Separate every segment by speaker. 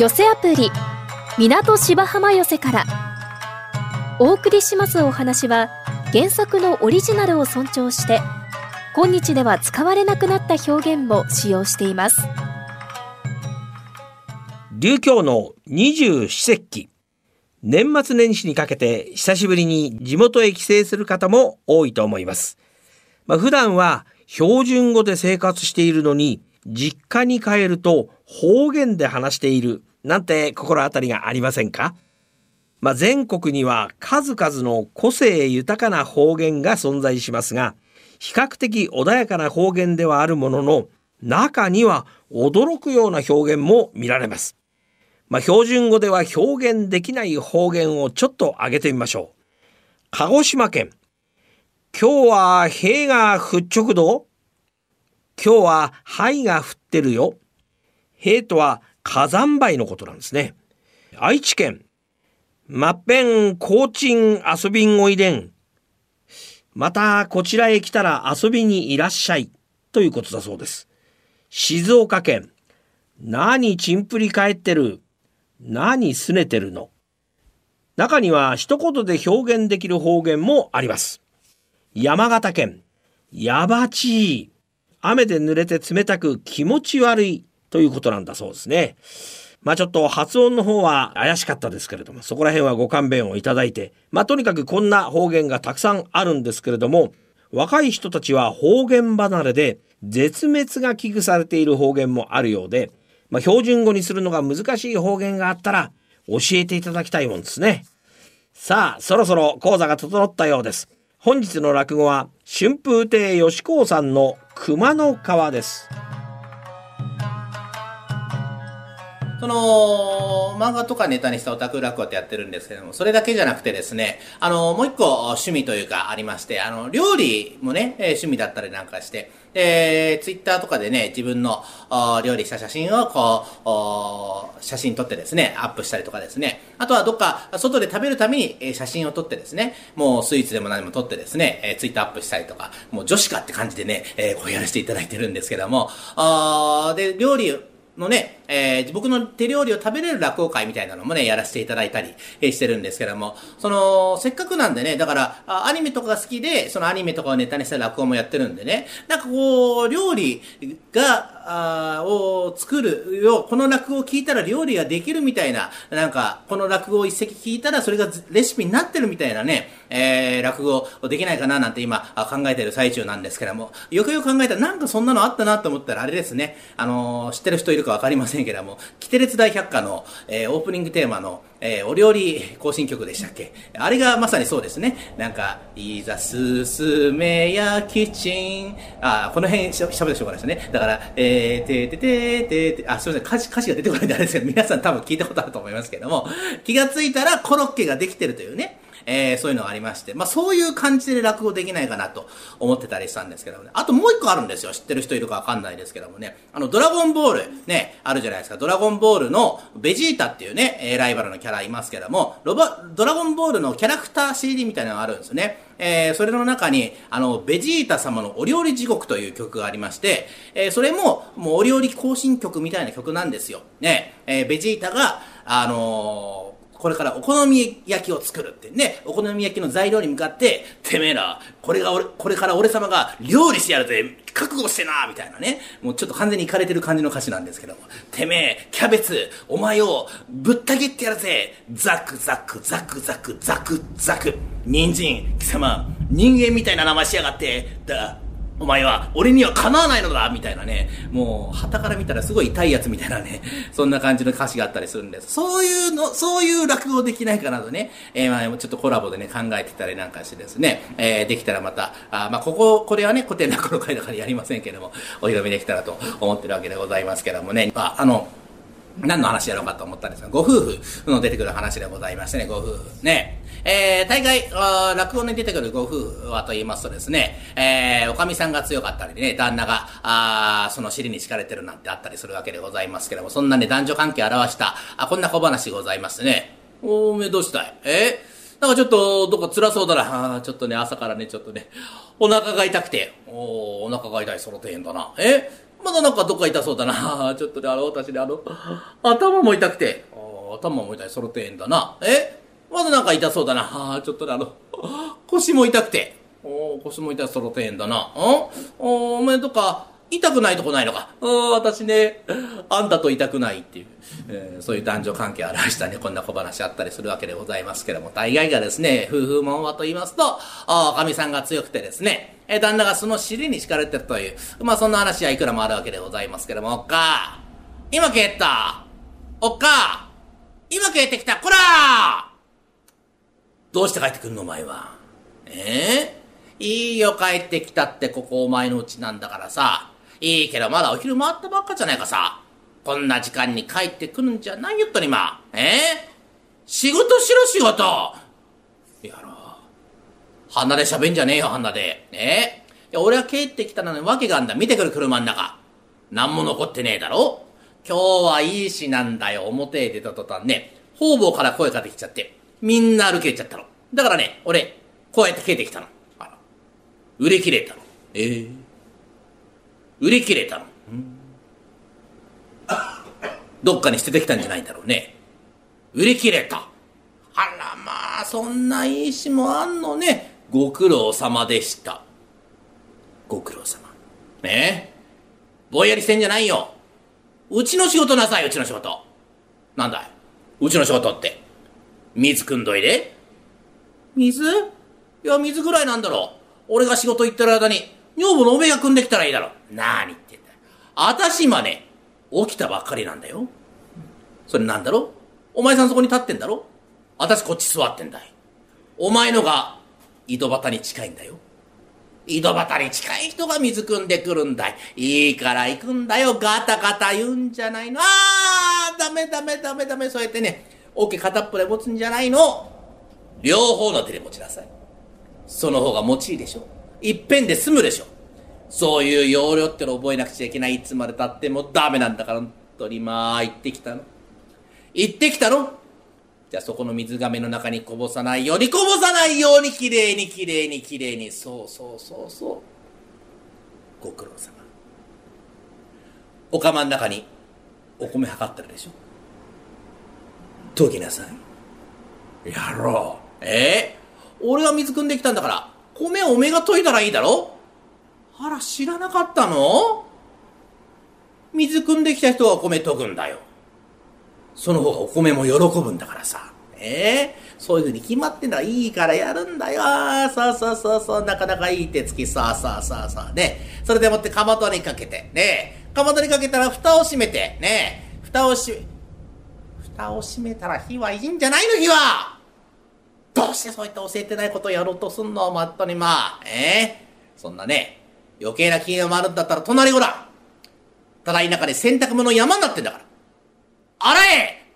Speaker 1: 寄せアプリ港芝浜寄せから。お送りしますお話は原作のオリジナルを尊重して今日では使われなくなった表現も使用しています。
Speaker 2: 琉教の二十四節気。年末年始にかけて久しぶりに地元へ帰省する方も多いと思います。まあ、普段は標準語で生活しているのに実家に帰ると方言で話しているなんて心当たりがありませんか？まあ、全国には数々の個性豊かな方言が存在しますが比較的穏やかな方言ではあるものの中には驚くような表現も見られます。まあ、標準語では表現できない方言をちょっと挙げてみましょう。鹿児島県。今日は塀が降っちょくど今日は灰が降ってるよ。塀とは火山灰のことなんですね。愛知県。まっぺん、高賃遊びんおいでん。またこちらへ来たら遊びにいらっしゃい。ということだそうです。静岡県。何ちんぷり返ってる。何すねてるの中には一言で表現できる方言もあります。山形県、やばちい。雨で濡れて冷たく気持ち悪いということなんだそうですね。まあちょっと発音の方は怪しかったですけれども、そこら辺はご勘弁をいただいて、まあとにかくこんな方言がたくさんあるんですけれども、若い人たちは方言離れで絶滅が危惧されている方言もあるようで、まあ、標準語にするのが難しい方言があったら教えていただきたいもんですね。さあ、そろそろ講座が整ったようです。本日の落語は春風亭吉光さんの熊の川です。
Speaker 3: その、漫画とかネタにしたオタク落語ってやってるんですけども、それだけじゃなくてですね、あの、もう一個趣味というかありまして、あの、料理もね、え趣味だったりなんかして、で、ツイッターとかでね、自分の料理した写真をこう、写真撮ってですね、アップしたりとかですね、あとはどっか外で食べるために写真を撮ってですね、もうスイーツでも何も撮ってですね、えツイッターアップしたりとか、もう女子かって感じでね、えこうやらせていただいてるんですけども、あで、料理のね、えー、僕の手料理を食べれる落語会みたいなのもね、やらせていただいたり、え、してるんですけども、その、せっかくなんでね、だから、アニメとかが好きで、そのアニメとかをネタにした落語もやってるんでね、なんかこう、料理が、あを作るよ、この落語を聞いたら料理ができるみたいな、なんか、この落語を一席聞いたらそれがレシピになってるみたいなね、えー、落語をできないかななんて今考えてる最中なんですけども、よくよく考えたらなんかそんなのあったなと思ったらあれですね、あのー、知ってる人いるかわかりませんんけども、キテレツ大百科の、えー、オープニングテーマの、えー、お料理行進曲でしたっけ？あれがまさにそうですね。なんか、いざすすめやキッチン。あ、この辺しゃべってしょうがないですね。だから、えー、ててててて、あ、すみません、歌詞、歌詞が出てこないんであれですけど、皆さん多分聞いたことあると思いますけども、気がついたらコロッケができてるというね。えー、そういうのがありまして、まあそういう感じで落語できないかなと思ってたりしたんですけどもね。あともう一個あるんですよ。知ってる人いるかわかんないですけどもね。あの、ドラゴンボール、ね、あるじゃないですか。ドラゴンボールのベジータっていうね、えライバルのキャラいますけども、ロバ、ドラゴンボールのキャラクター CD みたいなのがあるんですよね。えー、それの中に、あの、ベジータ様のお料理地獄という曲がありまして、えー、それも、もうお料理行進曲みたいな曲なんですよ。ね、えー、ベジータが、あのこれからお好み焼きを作るってね、お好み焼きの材料に向かって、てめえら、これが俺、これから俺様が料理してやるぜ、覚悟してなみたいなね。もうちょっと完全にいかれてる感じの歌詞なんですけども。てめえ、キャベツ、お前をぶった切ってやるぜザクザク、ザクザク、ザクザク。人参、貴様、人間みたいな名前しやがって、だ、お前は、俺にはかなわないのだみたいなね、もう、旗から見たらすごい痛いやつみたいなね、そんな感じの歌詞があったりするんです。そういうの、そういう落語できないかなとね、えー、まあ、ちょっとコラボでね、考えてたりなんかしてですね、えー、できたらまた、あまあ、ここ、これはね、古典落語の会だからやりませんけども、お披露目できたらと思ってるわけでございますけどもね、あ、あの、何の話やろうかと思ったんですが、ご夫婦の出てくる話でございましてね、ご夫婦。ね。えー、大概、落語に出てくるご夫婦はと言いますとですね、えー、おかみさんが強かったりね、旦那が、あその尻に敷かれてるなんてあったりするわけでございますけども、そんなね、男女関係を表した、あ、こんな小話ございますね。おめえどうしたい？え？なんかちょっと、どっか辛そうだな。あちょっとね、朝からね、ちょっとね、お腹が痛くて。おお腹が痛い、その程度だな。え？まだなんかどっか痛そうだな。ちょっとで、あの、私ね、あの、頭も痛くて。頭も痛い、その程度だな。え？まだなんか痛そうだな。ちょっとで、あの、腰も痛くて。お腰も痛い、その程度だな。ん？おお前とか、痛くないとこないのか？うん、私ね、あんたと痛くないっていう、えー、そういう男女関係を表したね、こんな小話あったりするわけでございますけども、大概がですね、夫婦もんはと言いますと、あ神さんが強くてですね、えー、旦那がその尻に敷かれてるという、まあそんな話はいくらもあるわけでございますけども、おっか、今帰ったおっか、今帰ってきたこらどうして帰ってくんのお前は？ええー、いいよ帰ってきたってここお前のうちなんだからさ。いいけどまだお昼回ったばっかじゃないかさ。こんな時間に帰ってくるんじゃないよっとにま。え？ー、仕事しろ仕事やろう。鼻で喋んじゃねえよ、鼻で。え？いや、俺は帰ってきたのに訳があんだ。見てくる車ん中。何も残ってねえだろ今日はいい日なんだよ。表へ出た途端ね、方々から声かけてきちゃって、みんな歩けちゃったの。だからね、俺、こうやって帰ってきたの。あら。売れ切れたの。え？えー売り切れたの。うんどっかに捨ててきたんじゃないんだろうね。売り切れた。あらまあ、そんないい詩もあんのね。ご苦労様でした。ご苦労様。ね？え。ぼんやりしてんじゃないよ。うちの仕事なさい、うちの仕事。なんだい？うちの仕事って。水汲んどいで。水？いや、水ぐらいなんだろう。俺が仕事行ってる間に女房のおめが組んできたらいいだろ。なに言ってんだ。あたし今ね、起きたばっかりなんだよ。それなんだろ？お前さんそこに立ってんだろ？あたしこっち座ってんだい。お前のが井戸端に近いんだよ。井戸端に近い人が水汲んでくるんだい。いいから行くんだよ。ガタガタ言うんじゃないの。ああダメダメダメダメ。そうやってね、桶片っぽで持つんじゃないの。両方の手で持ちなさい。その方が持ちいいでしょ。いっぺんで済むでしょ。そういう要領っての覚えなくちゃいけない。いつまで経ってもダメなんだから、本当にまあ、行ってきたの。行ってきたの？じゃあそこの水亀の中にこぼさないように、こぼさないように、きれいにきれいにきれいに、そうそうそうそう。ご苦労様。お釜の中にお米測ってるでしょ？研ぎなさい。やろう。え？えー、俺が水汲んできたんだから、米おめが研いだらいいだろ？あら、知らなかったの？水汲んできた人は米研ぐんだよ。その方がお米も喜ぶんだからさ。え？えー、そういうふうに決まってんだいいからやるんだよ。そうそうそうそう、なかなかいい手つき、さあさあさあさあ、ね。それでもってかまどにかけて、ね。かまどにかけたら蓋を閉めて、ね。蓋を閉め、蓋を閉めたら火はいいんじゃないの？火は！どうしてそういった教えてないことをやろうとすんの？まっとにまあ、え？えー、そんなね、余計な気が回るんだったら隣ごら。ただ田舎で洗濯物山になってんだから。洗え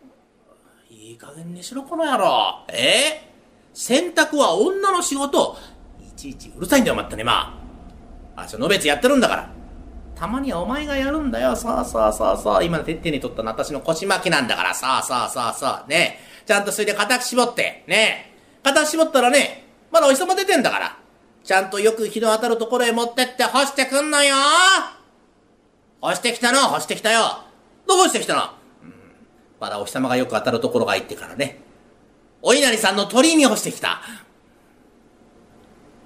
Speaker 3: いい加減にしろ、この野郎。え？ー、洗濯は女の仕事。いちいちうるさいんだよ、まったね、まあ。あ、ちょ、のべつやってるんだから。たまにはお前がやるんだよ。さあさあさあさあ。今の手に取ったの私の腰巻きなんだから。さあさあさあさあ。ねちゃんとそれで固く絞って。ね片絞ったらね、まだお日様出てんだから。ちゃんとよく日の当たるところへ持ってって干してくんのよ干してきたの？干してきたよどこしてきたの、うん、まだお日様がよく当たるところが行ってからね。お稲荷さんの鳥居に干してきた。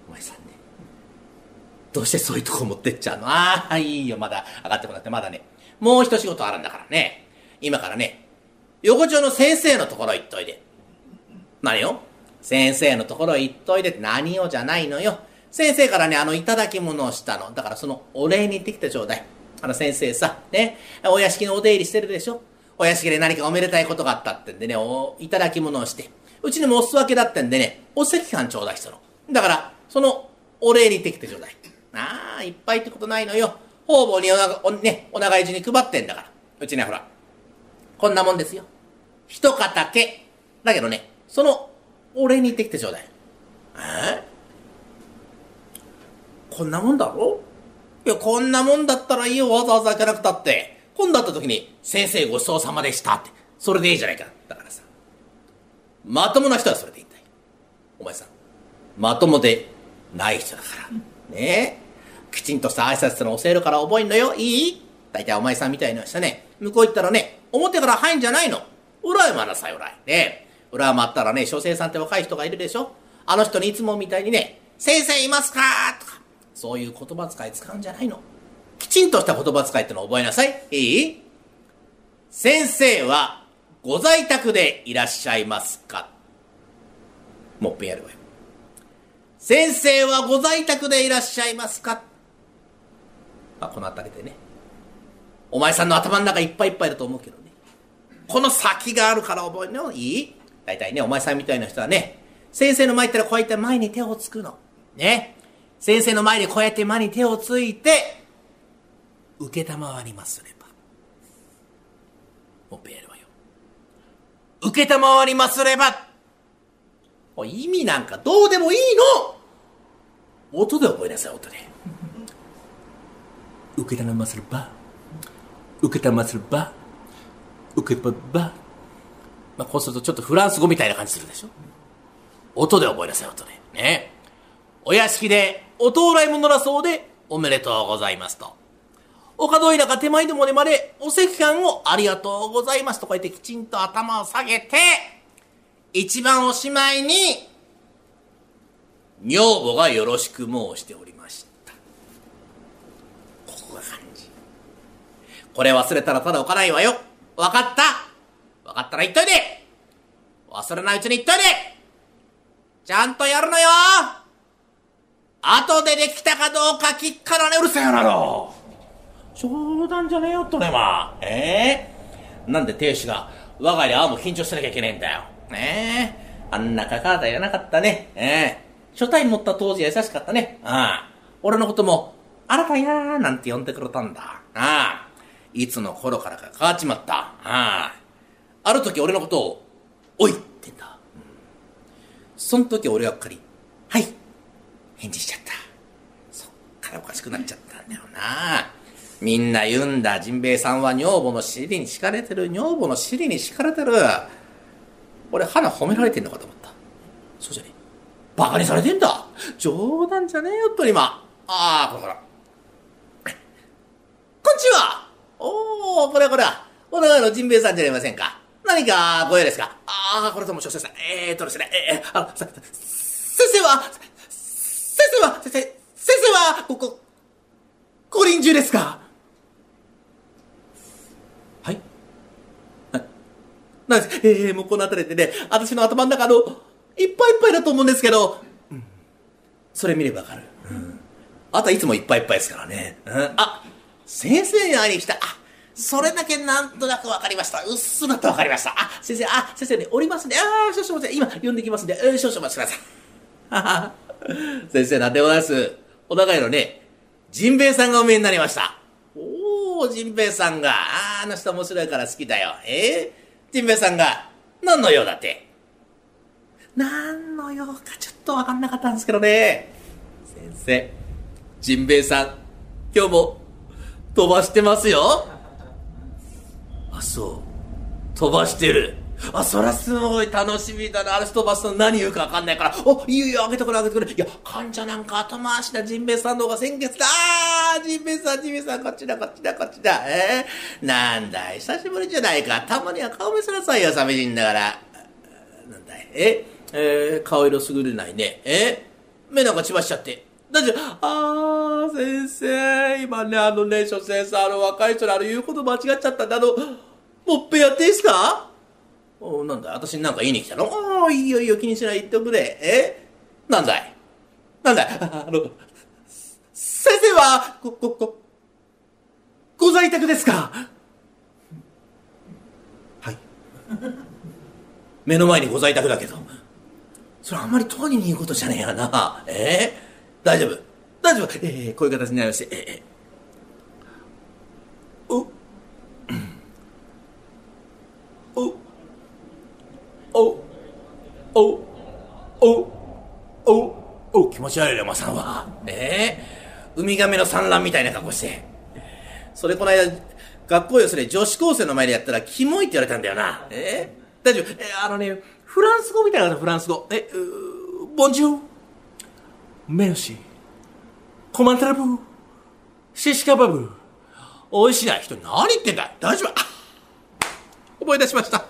Speaker 3: お前さんね。どうしてそういうとこ持ってっちゃうの？ああ、いいよ、まだ上がってもらって、まだね。もう一仕事あるんだからね。今からね、横丁の先生のところ行っといで。何よ先生のところ行っといでって何をじゃないのよ。先生からね、あの、いただき物をしたの。だからそのお礼に行ってきてちょうだい。あの先生さ、ね、お屋敷のお出入りしてるでしょ？お屋敷で何かおめでたいことがあったってんでね、お、いただき物をして。うちにもおすわけだってんでね、お赤飯ちょうだいしたの。だから、そのお礼に行ってきてちょうだい。ああ、いっぱいってことないのよ。方々におなお、ね、お長い地に配ってんだから。うちね、ほら、こんなもんですよ。一肩け。だけどね、その俺に言ってきてちょうだい。えこんなもんだろ？いや、こんなもんだったらいいよ、わざわざ行かなくたって。今度会った時に、先生ごちそうさまでしたって。それでいいじゃないか。だからさ。まともな人はそれでいいんだよ。お前さん、まともでない人だから。ね？え。きちんとした挨拶の教えるから覚えんのよ。いい？大体お前さんみたいな人ね、向こう行ったらね、表から入んじゃないの。裏へ回なさい、裏へ。ね？裏回ったらね、書生さんって若い人がいるでしょ？あの人にいつもみたいにね、先生いますかとか、そういう言葉遣い使うんじゃないの。きちんとした言葉遣いってのを覚えなさい。いい？先生はご在宅でいらっしゃいますか？もっぺんやるわよ。先生はご在宅でいらっしゃいますか？まあ、この辺りでね。お前さんの頭の中いっぱいいっぱいだと思うけどね。この先があるから覚えるのいい？大体ね、お前さんみたいな人はね、先生の前行ったらこうやって前に手をつくの。ね。先生の前でこうやって前に手をついて、受けたまわりますれば。もっぺんやるわよ。受けたまわりますれば。意味なんかどうでもいいの音で覚えなさい、音で。受けたまますれば。受けたますれば。受けたまば。まあ、こうするとちょっとフランス語みたいな感じするでしょ音で覚えなさい、音で。ね。お屋敷でお到来ものだそうで、おめでとうございますと。お門いなか手前でもねまで、お赤飯をありがとうございますとこうやってきちんと頭を下げて、一番おしまいに、女房がよろしく申しておりました。ここが感じ。これ忘れたらただ置かないわよ。わかったわかったら言っといて忘れないうちに言っといてちゃんとやるのよ後でできたかどうか聞からね、うるせえよなろ。冗談じゃねえよとね、まあ。え？えー、なんで亭主が、我が家でああも緊張しなきゃいけねえんだよ。ねえ？あんなかかたいらなかったね。え？えー、初対持った当時優しかったね。ああ。俺のことも、あなたやーなんて呼んでくれたんだ。ああ。いつの頃からか変わっちまった。ああ。ある時俺のことを、おいってんだ。うん、その時俺はっかり、はい。返事しちゃった。そっからおかしくなっちゃったんだよな。みんな言うんだ。ジンベエさんは女房の尻に敷かれてる。女房の尻に敷かれてる。俺、花褒められてんのかと思った。そうじゃね。バカにされてんだ。冗談じゃねえよ、と今。ああ、これほら。こんちは。おー、これはこれは。お長のジンベエさんじゃありませんか。何かご用ですかああ、これとも、少々さん。えーとですね、えー、あの、先生は、生は、先生、先生は、ここ、五輪中ですか？はいなんですええー、もうこの辺りでね、私の頭の中の、いっぱいいっぱいだと思うんですけど、うん、それ見ればわかる。うん。あといつもいっぱいいっぱいですからね。うん。あ、先生に会いに来た。あ、それだけなんとなくわかりました。うっすらとわかりました。あ、先生、あ、先生ね、おりますね。ああ、少々お待って、今、呼んできますんで、えー、少々お待ちください。はは。先生、なんでございます？お長いのね、ジンベエさんがお見えになりました。おー、ジンベエさんが、ああの人面白いから好きだよ。えー、ジンベエさんが、何の用だって？何の用かちょっとわかんなかったんですけどね。先生、ジンベエさん、今日も飛ばしてますよ。あ、そう。飛ばしてる。あ、そらすごい楽しみだな。あの人バスの何言うかわかんないから。お、いいよ、あげてくれ、あげてくれ。いや、患者なんか後回しだ。ジンベエさんの方が先月だ。あー、ジンベエさん、ジンベエさん、こっちだ、こっちだ、こっちだ。えー、なんだい、久しぶりじゃないか。たまには顔見せなさいよ、寂しいんだから。なんだい、え、えー、顔色優れないね。え目なんか血ばしちゃって。大丈夫あー、先生、今ね、あのね、書生さ、あの若い人にあの言うこと間違っちゃったんで、あの、もっぺやっていいですか？おなんだ私になんか言いに来たの？ああ、いいよいいよ、気にしない、言っておくれ。え？なんだい？なんだい？あの、先生は、ご、ご、ご、ご在宅ですか？はい。目の前にご在宅だけど。それあんまり当人に言うことじゃねえやな。え？ー、大丈夫。大丈夫。えー、こういう形になりまして。えー、お、お、お、お、お、お、お、気持ち悪いレマさんは。ええ、ウミガメの産卵みたいな格好して。それこの間、学校よそれ女子高生の前でやったら、キモいって言われたんだよな。ええ、大丈夫。えー、あのね、フランス語みたいなフランス語。え、ボンジュー、メルシー、コマンタラブー、シシカバブ、おいしない人何言ってんだ大丈夫思い出しました。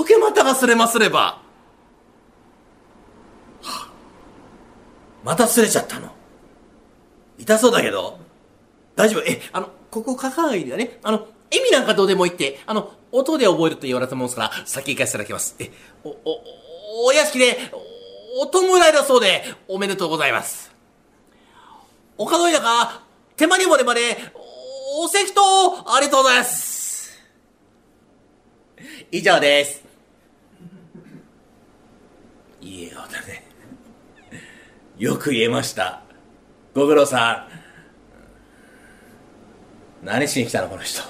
Speaker 3: 受け股がすれますれば。またすれちゃったの。痛そうだけど。大丈夫え、あの、ここ、かかがいだね。あの、意味なんかどうでもいいって、あの、音で覚えるって言われたもんですから、先行かせていただきます。え、お、お、お屋敷で、おお弔いだそうで、おめでとうございます。お門井だか、手間にもでまで、お席と、ありがとうございます。以上です。いい笑顔だね。よく言えました。ご苦労さん。何しに来たのこの人。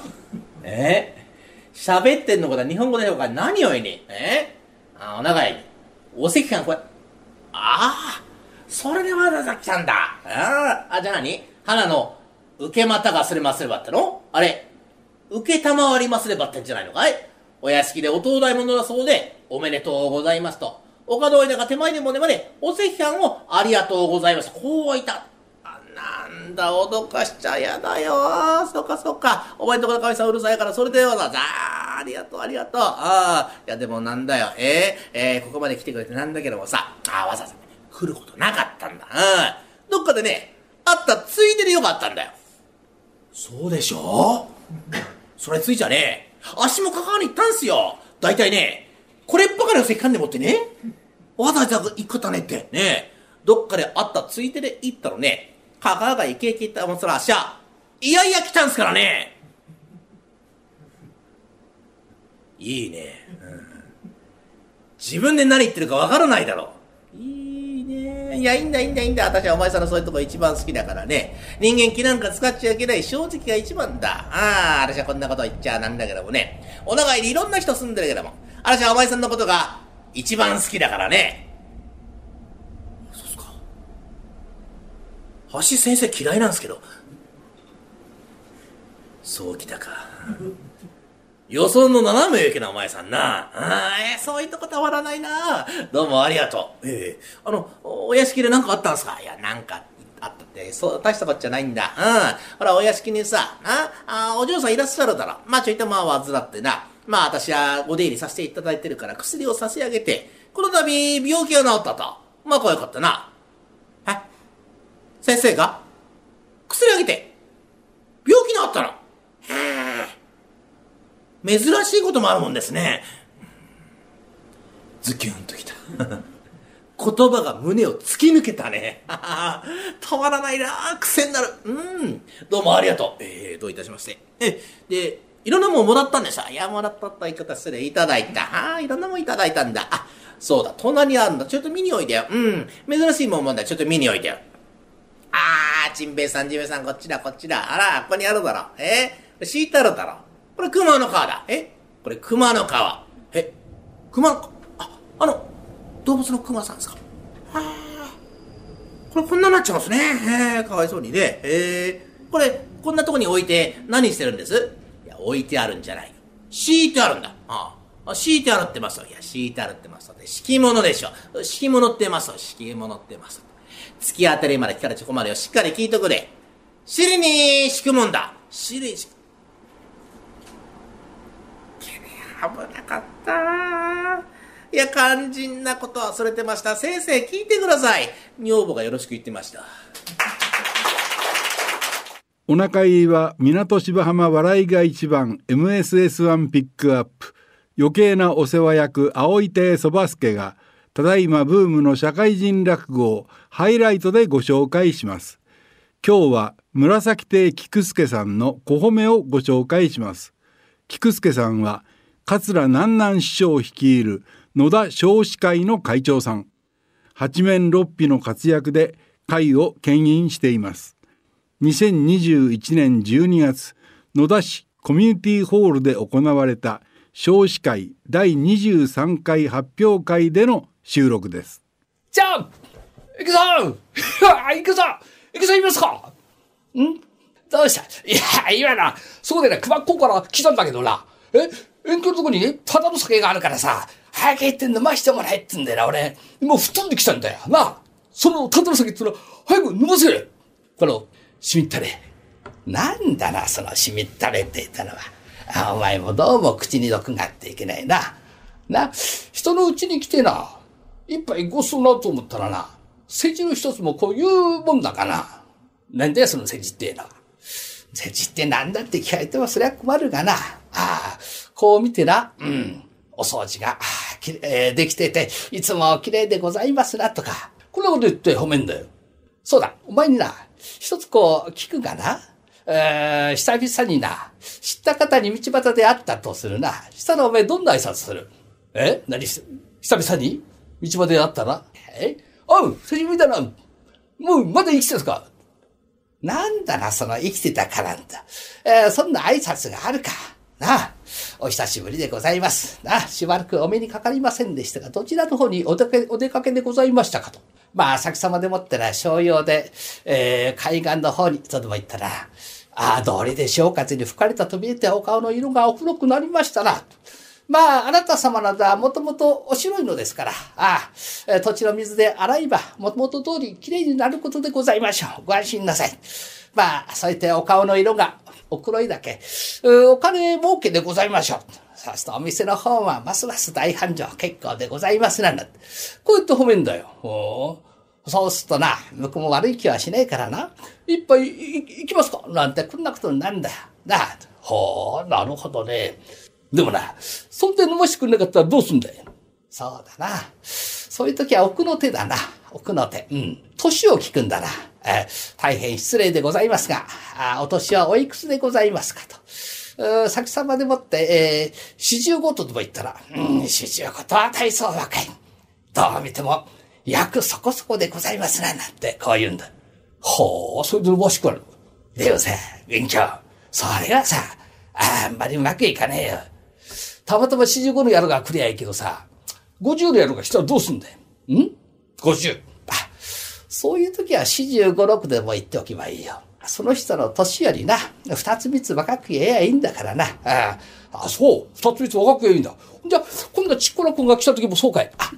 Speaker 3: え？喋ってんのことは日本語でしょうか？何を言いに？え？あ、お長い。お席感これ。ああ、それでわざわざ来たんだ。ああ、じゃあ何？花の受け股がすれますればっての？あれ、受けたまわりますればってんじゃないのかい？お屋敷でお東大者だそうで、おめでとうございますと。岡戸枝が手前でもねまで、お赤飯をありがとうございます。こうはいた。なんだ、脅かしちゃやだよ。そっかそっか。お前んとこの神さんうるさいから、それでわざわざ、ありがとう、ありがとう。ああ、いやでもなんだよ。えー、えー、ここまで来てくれてなんだけどもさ、ああ、わざわざ、来ることなかったんだ。うん。どっかでね、会ったついででよかったんだよ。そうでしょ？それついちゃねえ、足もかかわに行ったんすよ。大体ね、これっぱかりの石棺でもってね、わざわざ行くことねって、ね、どっかで会ったついでで行ったのね、かかわがイケイケったもそらしゃ、いやいや来たんすからね。いいね。うん、自分で何言ってるかわからないだろう。いや、いいんだ、いいんだ、いいんだ。私はお前さんのそういうとこ一番好きだからね。人間気なんか使っちゃいけない正直が一番だ。ああ、私はこんなこと言っちゃなんだけどもね。お長いにいろんな人住んでるけども。私はお前さんのことが一番好きだからね。橋先生嫌いなんですけどそうきたか予想の斜め行けなお前さんな。あえ、そういったことはわらないな。どうもありがとう。ええ。ー、あのお屋敷で何かあったんすか？いやなんかあったってそう大したことじゃないんだ。うん。ほらお屋敷にさああお嬢さんいらっしゃるだろ。まあちょいとまあ患ってな。まあ私はお出入りさせていただいてるから薬を差し上げてこの度病気が治ったと。まあこうよかったな。はい先生が？薬あげて病気になったの。へえ。珍しいこともあるもんですね。ズキュンときた。言葉が胸を突き抜けたね。たまらないな癖になる。うん。どうもありがとう。えー、どういたしまして。え、で、いろんなもんもらったんでさ。いや、もらったって言い方失礼。いただいた。ああ、いろんなもんいただいたんだ。あ、そうだ、隣にあるんだ。ちょっと見においでよ。うん。珍しいもんもんだ。ちょっと見においでよ。あー、ちんべいさん、じめさん、こっちだ、こっちだ。あら、ここにあるだろ。えー、敷いてあるだろ。これ熊の皮だ。え？これ熊の皮。え？熊の、あ、あの、動物の熊さんですか？はあ。これこんななっちゃいますね。えー、かわいそうにね。えー、これ、こんなとこに置いて何してるんです？いや、置いてあるんじゃない。敷いてあるんだ。ああ。敷いてあるってますいや、敷いてあるってます敷物でしょ。敷物ってます敷物ってます突き当たりまで聞かれちゃ困るよ。しっかり聞いとくれ。尻に敷くもんだ。尻に敷く。危なかった。いや、肝心なこと忘れてました。先生、聞いてください。女房がよろしく言ってました。
Speaker 4: お腹いいは港芝浜笑いが一番 MSS1 ピックアップ余計なお世話役青井亭そば助がただいまブームの社会人落語をハイライトでご紹介します。今日は紫亭菊助さんの小褒めをご紹介します。菊助さんは桂南南師匠率いる野田少子会の会長さん。八面六臂の活躍で会を牽引しています。2021年12月、野田市コミュニティホールで行われた少子会第23回発表会での収録です。
Speaker 5: じゃ あ、いくぞいくぞいくぞいますかん？どうした？いや、今な、そこでね、熊っこから来たんだけどな。え？遠距のとこにね、ただの酒があるからさ、早く行って飲ましてもらえってんだよな、俺。もう吹っ飛んできたんだよ。なそのただの酒ってのは、早く飲ませれこの、しみったれ、なんだな、そのしみったれって言ったのは。あお前もどうも口に毒があっていけないな。な、人のうちに来てな、一杯ごすなと思ったらな、世辞の一つもこういうもんだかな。なんだよ、その世辞ってのは。世辞ってなんだって聞かれてもそりゃ困るがな。ああ、こう見てな、うん、お掃除が、きえー、できてて、いつも綺麗でございますなとか、こんなこと言って褒めんだよ。そうだ、お前にな、一つこう聞くがな。えー、久々にな、知った方に道端で会ったとするな。したらお前どんな挨拶する？え？何久々に？道場で会ったら？え？おう、久しぶりだな。もう、まだ生きてるか？なんだな、その生きてたからんだ。えー、そんな挨拶があるか。なあ、お久しぶりでございます。なあ、しばらくお目にかかりませんでしたが、どちらの方にお出かけ、お出かけでございましたかと。まあ、先様でもってら、商用で、えー、海岸の方に、とでも行ったら、ああ、どれで潮風に吹かれたと見えてお顔の色がお黒くなりましたな。まあ、あなた様などはもともとお白いのですから、ああ、土地の水で洗えば、もともと通り綺麗になることでございましょう。ご安心なさい。まあ、そうやってお顔の色がお黒いだけ、お金儲けでございましょう。そうするとお店の方はますます大繁盛結構でございますなんだ。こうやって褒めんだよ。そうするとな、向こうも悪い気はしねえからな。一杯行きますかなんてこんなことになるんだよ。なあ。ほう、なるほどね。でもな、そんで飲ましてくれなかったらどうすんだよ。そうだな。そういう時は奥の手だな。奥の手。うん。年を聞くんだな。えー、大変失礼でございますが、あお年はおいくつでございますかと。先様でもって、えー、四十五とでも言ったら、うん、四十五とは大層若い。どう見ても、役そこそこでございますな、なんて、こう言うんだ。ほう、それでもしくある。でもさ、勉強、それはさ、あんまりうまくいかねえよ。たまたま四十五のやるが来りゃいいけどさ、五十のやるが来たらどうすんだよ。ん？五十。あ、そういう時は四十五六でも言っておけばいいよ。その人の年よりな、二つ三つ若く言えばいいんだからな。ああ、そう。二つ三つ若く言えばいいんだ。じゃあ、今度はちっこな子が来た時もそうかい。あ、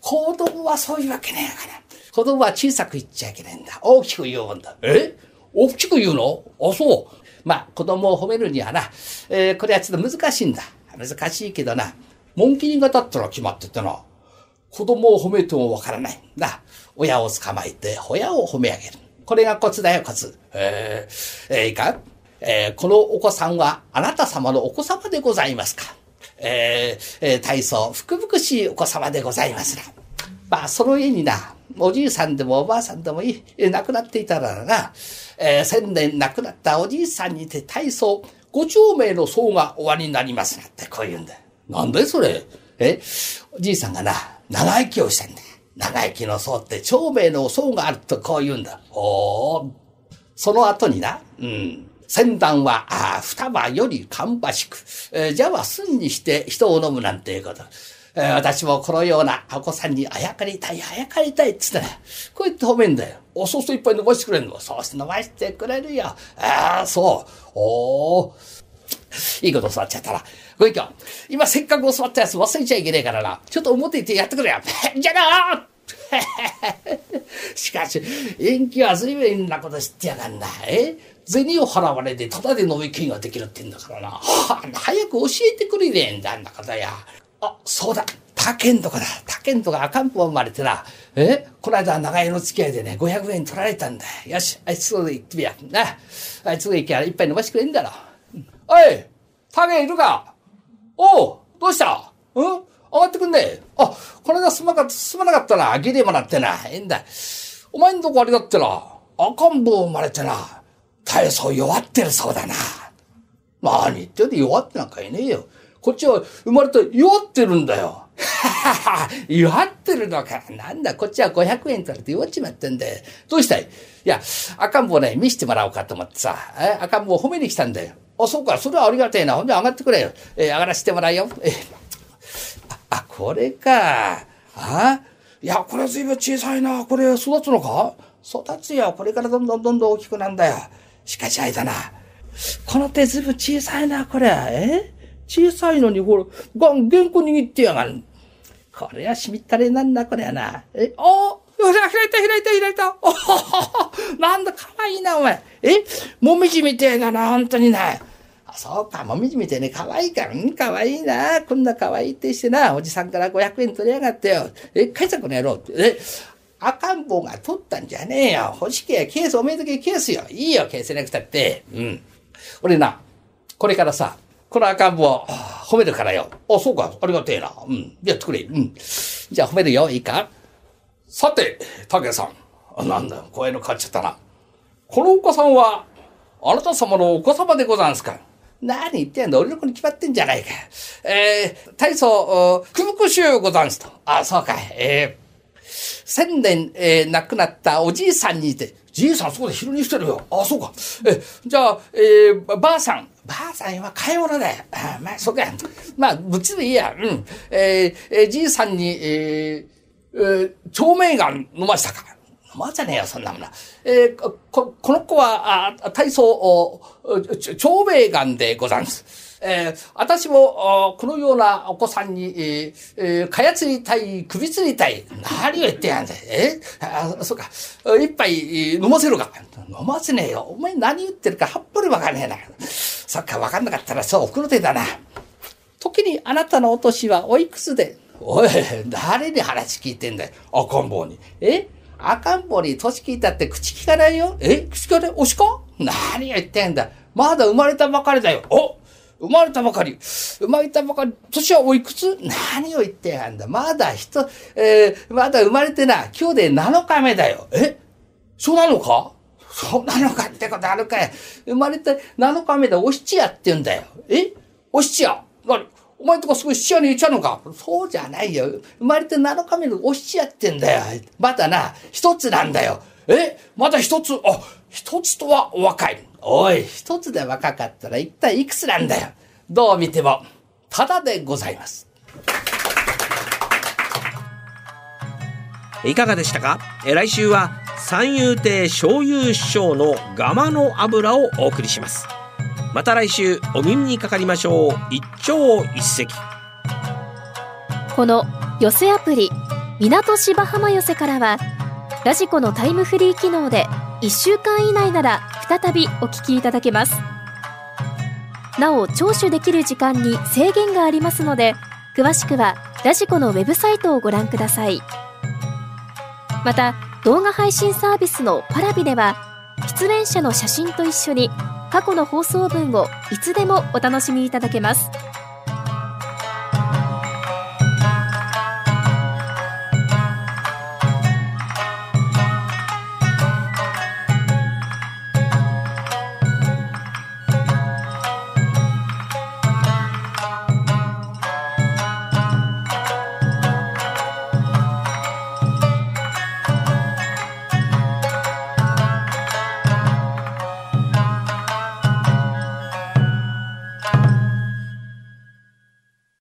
Speaker 5: 子供はそういうわけねえから。子供は小さく言っちゃいけないんだ。大きく言うもんだ。え？大きく言うの？あ、そう。まあ、子供を褒めるにはな、えー、これはちょっと難しいんだ。難しいけどな、紋切りが立ったら決まっててな、子供を褒めてもわからない。な、親を捕まえて、親を褒め上げる。これがコツだよ、コツ。えー、えー、いいか？えー、このお子さんはあなた様のお子様でございますか？えー、えー、体操、福々しいお子様でございますな。まあ、その家にな、おじいさんでもおばあさんでもいい、亡くなっていたらな、えー、千年亡くなったおじいさんにて体操、五丁目の層が終わりになりますなってこう言うんだよ。なんだよそれ？え？おじいさんがな、長生きをしたんだ。長生きの層って長命の層があるとこう言うんだ。おその後にな、うん。先端は、ああ、双葉より芳しく、えー、じゃあ寸にして人を飲むなんていうこと。えー、私もこのようなお子さんにあやかりたい、あやかりたいっつってね、こう言って褒めんだよ。お、そうするといっぱい伸ばしてくれるのそうして伸ばしてくれるよ。ああ、そう。おー。いいこと教わっちゃったら。ご意見。今せっかく教わったやつ忘れちゃいけねえからな。ちょっと表行ってやってくれよ。じゃな しかし、延期は随分なこと知ってやがんな。え？銭を払われてただで飲み食いができるってんだからな。はあ、早く教えてくれねえんだ、んな方や。あ、そうだ。他県とかだ。他県とか赤ん坊生まれてな。え？この間長屋の付き合いでね、500円取られたんだ。よし、あいつとで行ってみや。な。あいつが行きゃ一杯飲ましてくれんだろ。おい他県いるか？おうどうした？うん？上がってくんねあ、この間すまか、すまなかったな。ギリもらってな。ええんだ。お前んとこあれだってな。赤ん坊生まれてな。体操弱ってるそうだな。何言ってんで弱ってなんかいねえよ。こっちは生まれて弱ってるんだよ。は は弱ってるのか。なんだ、こっちは500円取れて弱っちまってんで。どうしたい？いや、赤ん坊ね、見してもらおうかと思ってさ、え赤ん坊褒めに来たんだよ。あ、そうか、それはありがたいな。ほんで上がってくれよ。えー、上がらせてもらうよ。えー、あ、これか。あいや、これ随分小さいな。これ育つのか？育つよ。これからどんどんどんどん大きくなんだよ。しかしあれだな。この手随分小さいな、これ。え？小さいのに、ほら、がん、原稿握ってやがる。これはしみったれなんだ、これはな。え、あ開いた開いた開いた。おほほほなんだ、かわいいな、お前。え？もみじみてえだな、本当にな。あそうか、もみじみてえね、かわいいか。うん、かわいいな。こんなかわいいってしてな、おじさんから500円取りやがってよ。え、返さこの野郎。え、赤ん坊が取ったんじゃねえよ。欲しけやケースおめでとけケースよ。いいよ、ケースなくたって。うん。俺な、これからさ、この赤ん坊、褒めるからよ。あ、そうか、ありがてえな。うん。やってくれ。うん。じゃあ褒めるよ、いいか？さて、竹さん。あなんだ、声の変わっちゃったな。このお子さんは、あなた様のお子様でござんすか？何言ってんだ俺の子に決まってんじゃないか。えー、大層、くぶくしゅうござんすと。あ、そうか。えー、千年、えー、亡くなったおじいさんにいて、じいさんそこで昼にしてるよ。あ、そうか。え、じゃあ、えー、ばばあさん。ばあさんは買い物だよ。あまあ、そうか。まあ、ぶっちでいいや。うん。えー、えー、じいさんに、えー、えー、長命丸飲ましたか？飲まじゃねえよ、そんなもの。えー、こ、この子は、あ、体操、お長命丸でござんす。えー、私も、このようなお子さんに、えー、かやつりたい、首つりたい。何を言ってやんだい。え？あ、そうか。一杯飲ませるか。飲ませねえよ。お前何言ってるかはっぽりわかんねえな。そっか、わかんなかったらそう、送る手だな。時にあなたのお年はおいくつでおい、誰に話聞いてんだよ。赤ん坊に。え？赤ん坊に年聞いたって口聞かないよ？え？口聞かない？推しか？何を言ってんだ？まだ生まれたばかりだよ。お？生まれたばかり。生まれたばかり。年はおいくつ？何を言ってやんだ？まだ人、えー、まだ生まれてな、今日で7日目だよ。え？そうなのか？そうなのかってことあるかい。生まれて7日目でお七夜って言うんだよ。え？お七夜？何？お前んとこすぐ七夜に言っちゃうのか？そうじゃないよ。生まれて7日目のお七夜ってんだよ。まだな、一つなんだよ。え？まだ一つ？あ、一つとはお若い。おい、一つで若かったら一体いくつなんだよ。どう見ても、ただでございます。
Speaker 2: いかがでしたか？え来週は三遊亭醤油師匠のガマの油をお送りしますまた来週お耳にかかりましょう。一朝一夕。
Speaker 1: この寄せアプリ港芝浜寄せからはラジコのタイムフリー機能で1週間以内なら再びお聞きいただけます。なお聴取できる時間に制限がありますので詳しくはラジコのウェブサイトをご覧ください。また動画配信サービスのパラビでは出演者の写真と一緒に過去の放送文をいつでもお楽しみいただけます。